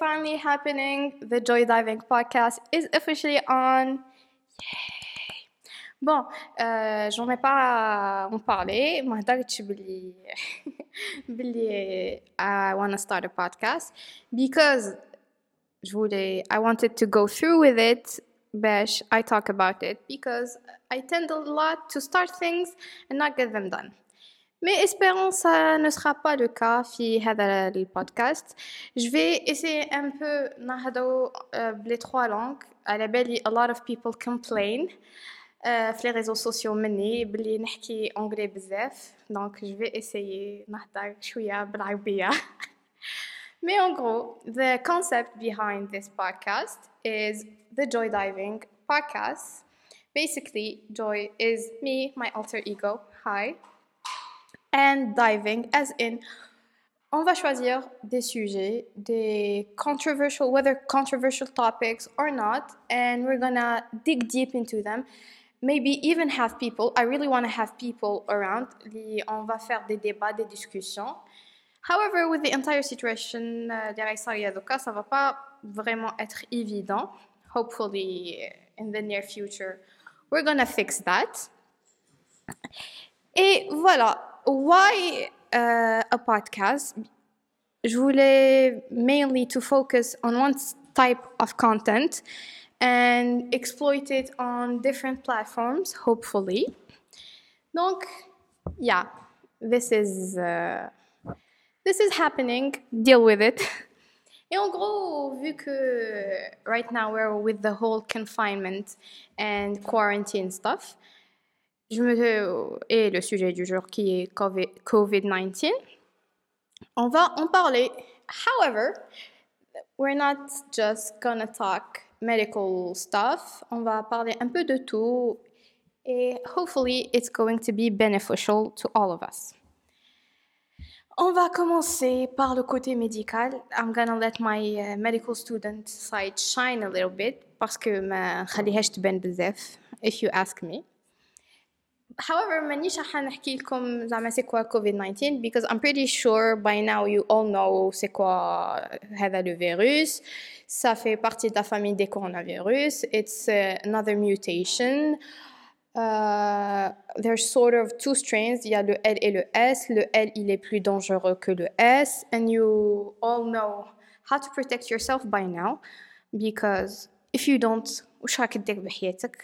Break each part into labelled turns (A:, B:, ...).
A: finally happening. The Joy Diving podcast is officially on. Yay. Bon, euh, j'en ai pas à en parler. ما هدرتش باللي باللي I want to start a podcast because je voulais I wanted to go through with it باش I talk about it because I tend a lot to start things and not get them done. Mais espérons ça ne sera pas le cas في هذا البودكاست. Je vais essayer un peu نهضروا les trois langues. على بالي a lot of people complain uh, في les réseaux sociaux مني بلي نحكي anglais بزاف. Donc je vais essayer نهضر شوية بالعربية. Mais en gros, the concept behind this podcast is the Joy Diving podcast. Basically, Joy is me, my alter ego. Hi. And diving, as in, on va choisir des sujets, des controversial, whether controversial topics or not, and we're gonna dig deep into them. Maybe even have people. I really want to have people around. On va faire des débats, des discussions. However, with the entire situation derrière Saryadoka, ça va pas vraiment être évident. Hopefully, in the near future, we're gonna fix that. Et voilà, why uh, a podcast? Voulais mainly to focus on one type of content and exploit it on different platforms, hopefully. Donc, yeah, this is uh, this is happening. Deal with it. Et en gros, vu que right now we're with the whole confinement and quarantine stuff, je me et le sujet du jour qui est COVID-19, on va en parler. However, we're not just gonna talk medical stuff. On va parler un peu de tout et hopefully it's going to be beneficial to all of us. On va commencer par le côté médical. I'm gonna let my uh, medical student side shine a little bit parce que ما نخليهاش تبان بزاف if you ask me. However, مانيش راح نحكي لكم زعما c'est quoi COVID-19 because I'm pretty sure by now you all know c'est quoi هذا le virus. Ça fait partie de la famille des coronavirus. It's uh, another mutation. Uh, there's sort of two strains. Il y a le L et le S. Le L, il est plus dangereux que le S. And you all know how to protect yourself by now. Because if you don't, وش راك تدير بحياتك؟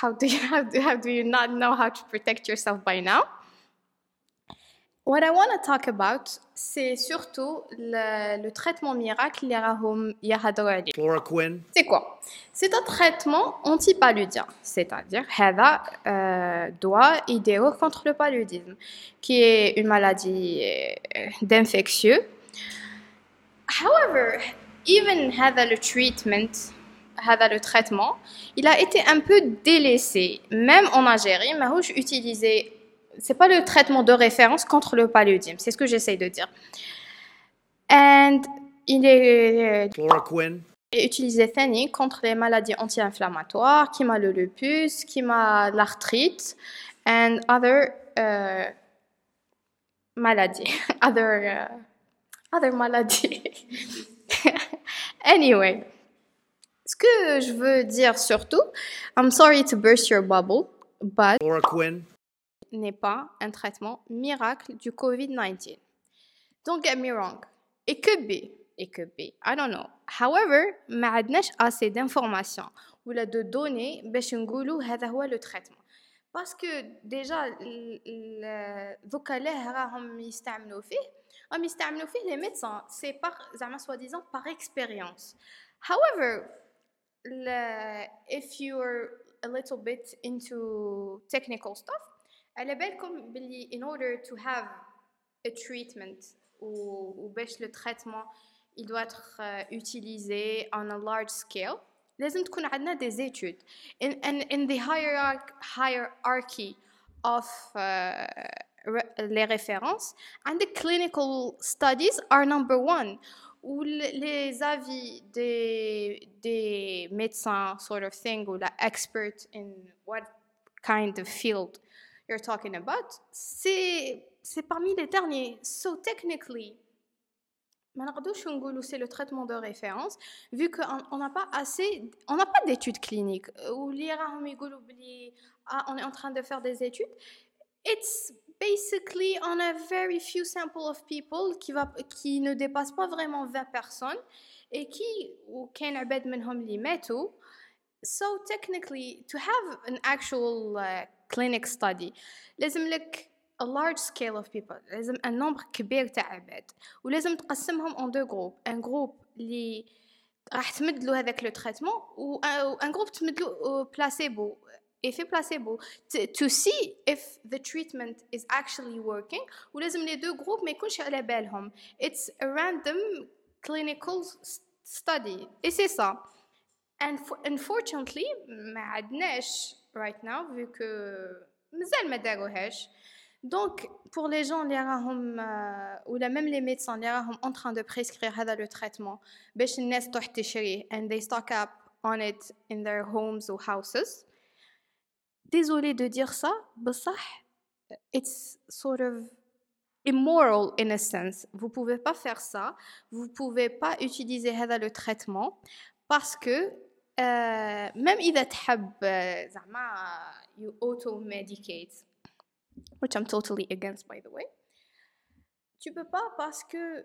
A: How do you how do, how do you not know how to protect yourself by now? What I want to talk about, c'est surtout le, le traitement miracle اللي راهم يهضروا عليه.
B: Chloroquine.
A: C'est quoi C'est un traitement antipaludien, c'est-à-dire هذا euh, doit يديروه contre le paludisme, qui est une maladie euh, d'infectieux. However, even هذا le treatment, هذا le traitement, il a été un peu délaissé. Même en Algérie, Mahouch utilisait, c'est pas le traitement de référence contre le paludisme, c'est ce que j'essaye de dire. And il est euh,
B: chloroquine.
A: Et utilisé Thani contre les maladies anti-inflammatoires, qui m'a le lupus, qui m'a l'arthrite, and other euh, maladies, other euh, other maladies. anyway. ce que je veux dire surtout, I'm sorry to burst your bubble, but
B: Chloroquine.
A: n'est pas un traitement miracle du COVID-19. Don't get me wrong. It could be. It could be. I don't know. However, ما عندناش assez d'informations ولا de données باش نقولوا هذا هو le traitement. Parce que déjà دوكا له راهم يستعملوا فيه راهم يستعملوا فيه les médecins. C'est par زعما soi-disant par expérience. However, le, if you're a little bit into technical stuff, على بالكم باللي in order to have a treatment ou, ou باش le traitement il doit être euh, utilisé on a large scale لازم تكون عندنا des études in, in, in the hierarchy, hierarchy of uh, les références and the clinical studies are number one Où les avis des, médecins sort of thing ou la expert in what kind of field you're talking about, c'est, c'est parmi les derniers. So technically, c'est le traitement de référence vu qu'on n'a pas assez on n'a pas d'études cliniques ou ah, on est en train de faire des études it's basically on a very few sample of people qui va qui ne dépasse pas vraiment 20 personnes et qui ou كاين عباد منهم اللي ماتوا so technically to have an actual uh, clinic study لازم لك a large scale of people لازم un nombre كبير تاع عباد ولازم تقسمهم en deux groupes un groupe اللي راح تمد له هذاك لو تريتمون و un groupe تمد له placebo effet placebo to, to see if the treatment is actually working ولازم les deux groupes ما يكونش على بالهم it's a random clinical study et c'est ça and for, unfortunately ما عندناش right now vu que مازال ما داروهاش donc pour les gens اللي راهم ou la même les médecins اللي راهم en train de prescrire هذا le traitement باش الناس تروح تشريه and they stock up on it in their homes or houses désolé de dire ça بصح it's sort of immoral in a sense. Vous pouvez pas faire ça. Vous pouvez pas utiliser هذا le traitement parce que euh, même إذا تحب زعما you auto medicate which I'm totally against by the way tu peux pas parce que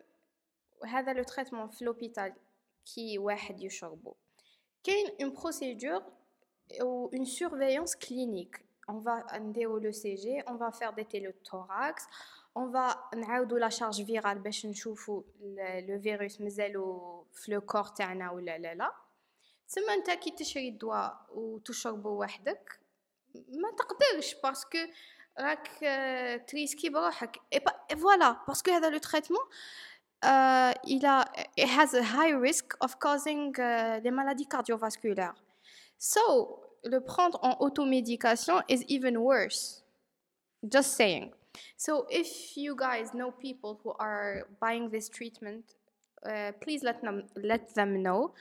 A: هذا le traitement في l'hôpital qui واحد يشربه كاين une procédure ou une surveillance clinique on va نديرو le CG on va faire des télothorax on va نعاودو la charge virale باش نشوفو le virus مازالو في le corps تاعنا ولا لا لا تسمى انت كي تشري الدواء وتشربه وحدك ما تقدرش باسكو راك تريسكي بروحك اي فوالا باسكو هذا لو تريتمون uh, il a it has a high risk of causing uh, des maladies cardiovasculaires So le prendre en automédication is even worse just saying so if you guys know people who are buying this treatment uh, please let them let them know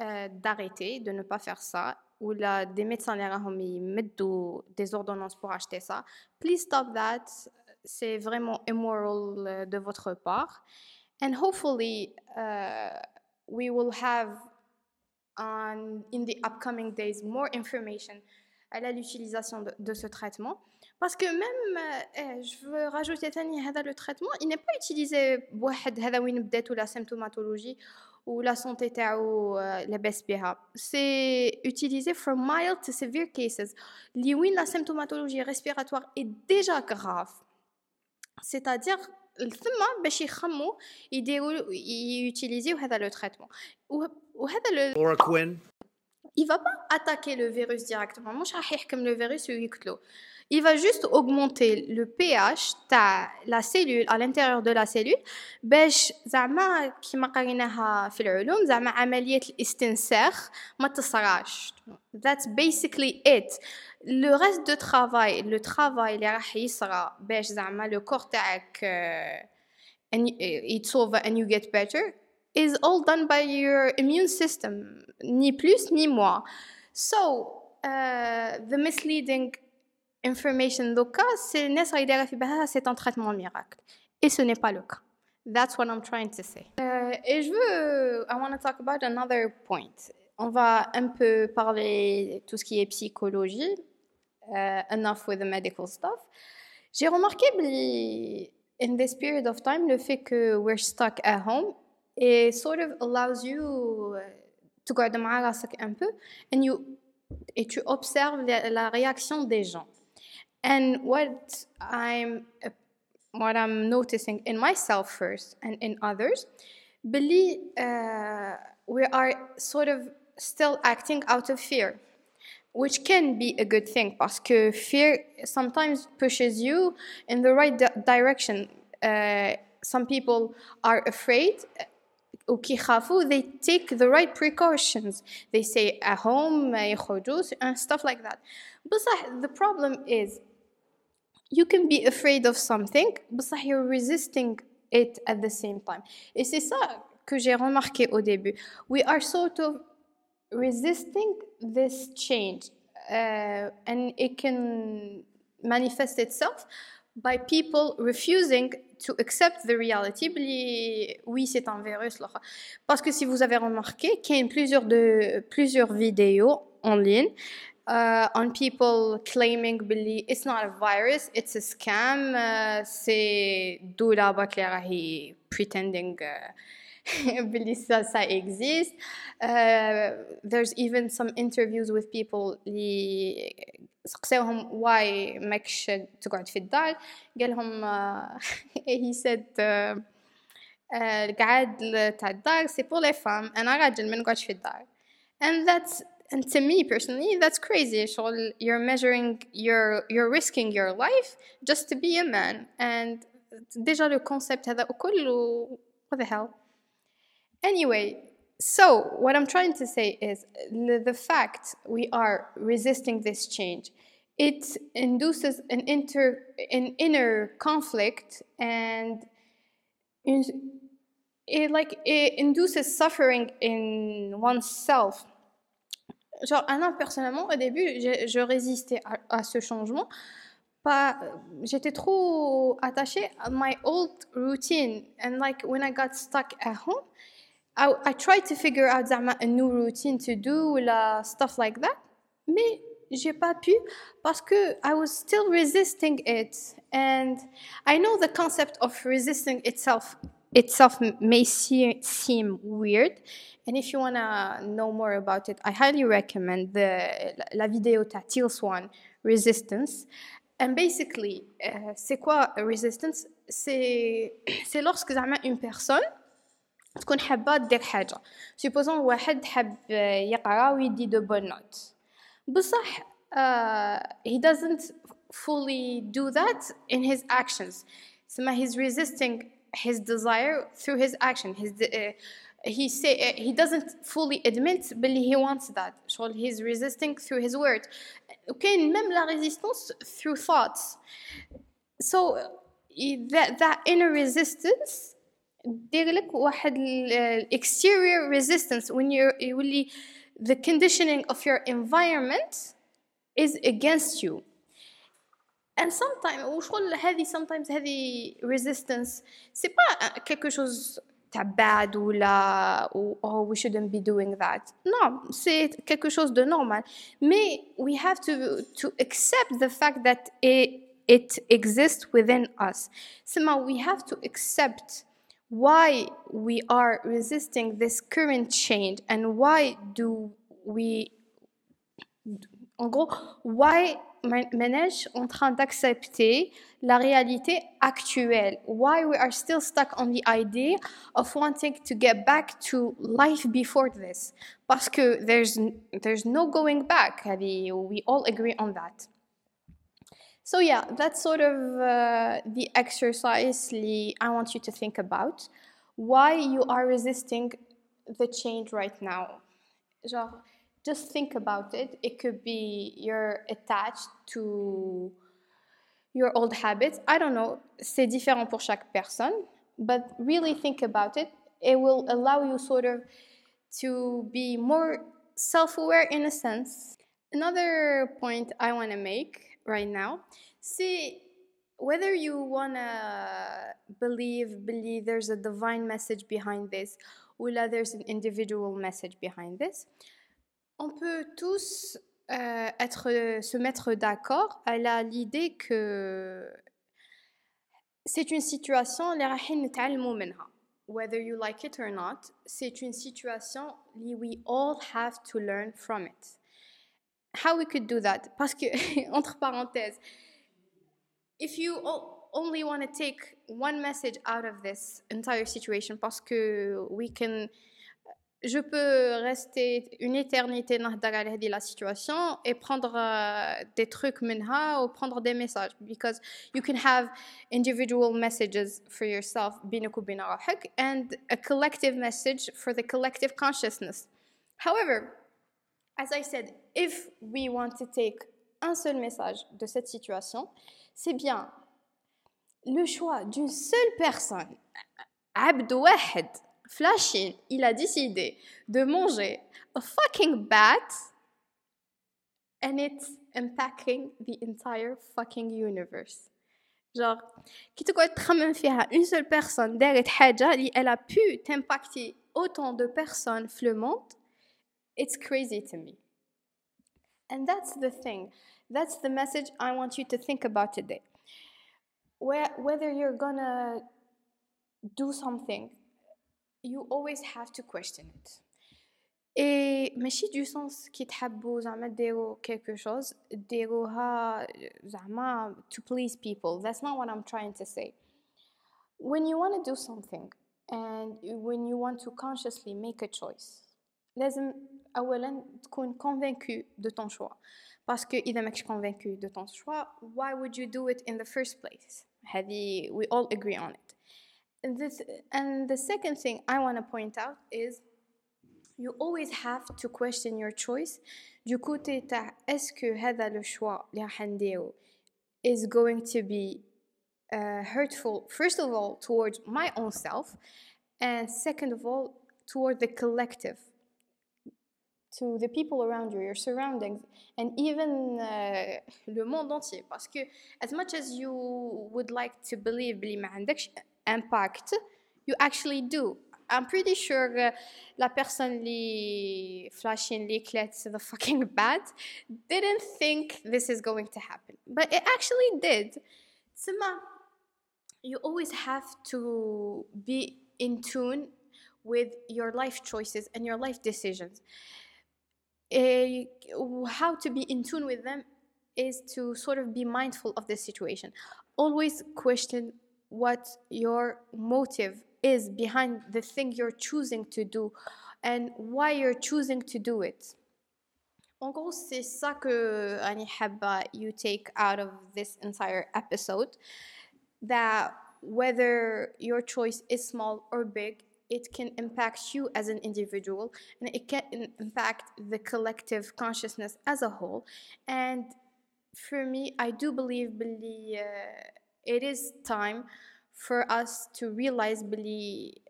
A: euh, d'arrêter, de ne pas faire ça, ou là, des médecins les mettent des ordonnances pour acheter ça. Please stop that. C'est vraiment immoral euh, de votre part. And hopefully, uh, we will have on, in the upcoming days more information à l'utilisation de, de, ce traitement. Parce que même, euh, eh, je veux rajouter le traitement, il n'est pas utilisé pour la symptomatologie ou la santé ou euh, la BSPH. C'est utilisé for mild to severe cases. la symptomatologie respiratoire est déjà grave. C'est-à-dire ثم باش يخموا يديروا يوتيليزيو هذا لو تريتمون. وهذا لو il va pas attaquer le virus directement. مش راح يحكم le virus ويقتلو. Il va juste augmenter le pH تاع la cellule à l'intérieur de la cellule باش زعما كيما قريناها في العلوم زعما عملية الاستنساخ ما تصراش. That's basically it. le reste de travail le travail اللي راح يصرى باش زعما le corps تاعك يتصوفى and you get better is all done by your immune system ni plus ni moins so uh, the misleading information دوكا سي الناس راهي دايره في بالها سي ان تريتمون ميراكل et ce n'est pas le cas that's what I'm trying to say euh, et je veux I want to talk about another point on va un peu parler tout ce qui est psychologie uh, enough with the medical stuff j'ai remarqué in this period of time le fait que we're stuck at home it sort of allows you تقعد مع راسك un peu and you et tu observes la, la réaction des gens and what I'm uh, what I'm noticing in myself first and in others, believe uh, we are sort of still acting out of fear, which can be a good thing because fear sometimes pushes you in the right di direction. Uh, some people are afraid they take the right precautions they say at home and stuff like that but the problem is you can be afraid of something, but you're resisting it at the same time. Et c'est ça que j'ai remarqué au début. We are sort of resisting this change, uh, and it can manifest itself by people refusing to accept the reality. Oui c'est un virus parce que si vous avez remarqué qu'il y a plusieurs vidéos en ligne uh, on people claiming billy it's not a virus it's a scam uh, c'est Doula Bakler he pretending uh, billy ça, ça existe uh, there's even some interviews with people li سقساوهم واي ماكش تقعد في الدار قال لهم he said القعاد تاع الدار سي بور لي فام انا راجل ما نقعدش في الدار and that's and to me personally that's crazy شغل you're measuring you're you're risking your life just to be a man and déjà le concept هذا كله what the hell anyway so what i'm trying to say is the, the fact we are resisting this change it induces an inter an inner conflict and it like it induces suffering in oneself Genre, Anna, personnellement, au début, je, je résistais à, à, ce changement. Pas, j'étais trop attachée à my old routine. And like, when I got stuck at home, I, I tried to figure out a new routine to do, la stuff like that. Mais j'ai pas pu parce que I was still resisting it. And I know the concept of resisting itself itself may see, seem weird. And if you want to know more about it, I highly recommend the la vidéo de Teal Swan Resistance. And basically, uh, c'est quoi resistance? C'est lorsque زعما une personne تكون حابة دير حاجة. Supposons واحد حاب يقرا ويدي de bonnes notes. بصح uh, he doesn't fully do that in his actions. So he's resisting his desire through his action his uh, he say uh, he doesn't fully admit but he wants that so he's resisting through his word وكاين même la résistance through thoughts so that that inner resistance دير لك واحد exterior resistance when you يولي the conditioning of your environment is against you and sometimes وشغل هذه sometimes هذه resistance c'est pas quelque chose تاع bad ou la ou oh we shouldn't be doing that non c'est quelque chose de normal mais we have to to accept the fact that it it exists within us somehow we have to accept why we are resisting this current change and why do we en gros why manage en train d'accepter la réalité actuelle. Why we are still stuck on the idea of wanting to get back to life before this. Parce que there's, there's no going back. We all agree on that. So yeah, that's sort of uh, the exercise I want you to think about. Why you are resisting the change right now. Genre, just think about it. It could be you're attached to your old habits. I don't know, c'est différent pour chaque personne, but really think about it. It will allow you sort of to be more self aware in a sense. Another point I want to make right now see whether you want to believe, believe there's a divine message behind this, or there's an individual message behind this. On peut tous euh, se mettre d'accord. À l'idée que c'est une situation whether you like it or not c'est une situation we all have to learn from it. How we could do that? Parce que entre parenthèses if you only want to take one message out of this entire situation parce que we can je peux rester une éternité dans la situation et prendre euh, des trucs minha ou prendre des messages because you can have individual messages for yourself and a collective message for the collective consciousness however as i said if we want to take un seul message de cette situation c'est bien le choix d'une seule personne عبد واحد Flashing, il a décidé de manger a fucking bat and it's impacting the entire fucking universe. genre كي تقعد تخمم فيها une seule personne دارت حاجة اللي elle a pu t'impacter autant de personnes في le monde it's crazy to me and that's the thing that's the message I want you to think about today Where, whether you're gonna do something you always have to question it et ماشي du sens كي تحبوا زعما ديروا quelque chose ديروها زعما to please people that's not what I'm trying to say when you want to do something and when you want to consciously make a choice لازم اولا تكون convaincu de ton choix parce que اذا ماكش convaincu de ton choix why would you do it in the first place هذه we all agree on it and, this, and the second thing I want to point out is you always have to question your choice du côté تاع est-ce que هذا le choix اللي راح نديرو is going to be uh, hurtful first of all towards my own self and second of all toward the collective to the people around you, your surroundings, and even uh, le monde entier. Parce que as much as you would like to believe بلي ما عندكش impact, you actually do. I'm pretty sure uh, la personne li flashing leaflets the fucking bad didn't think this is going to happen, but it actually did. Sima, you always have to be in tune with your life choices and your life decisions. Uh, how to be in tune with them is to sort of be mindful of the situation. Always question what your motive is behind the thing you're choosing to do and why you're choosing to do it. En gros, c'est ça que Annie you take out of this entire episode that whether your choice is small or big, it can impact you as an individual and it can impact the collective consciousness as a whole. And for me, I do believe, believe uh, it is time for us to realize بلي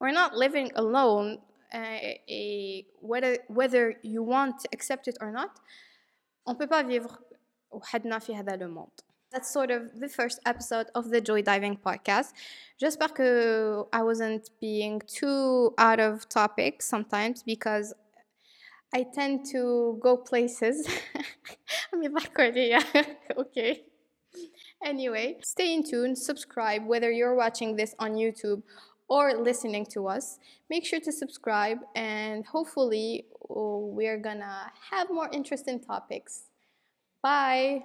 A: we're not living alone uh, a, whether, whether you want to accept it or not on peut pas vivre وحدنا في هذا le monde that's sort of the first episode of the Joy Diving podcast. J'espère que I wasn't being too out of topic sometimes because I tend to go places. I'm okay. Anyway, stay in tune, subscribe, whether you're watching this on YouTube or listening to us. Make sure to subscribe, and hopefully, oh, we're gonna have more interesting topics. Bye.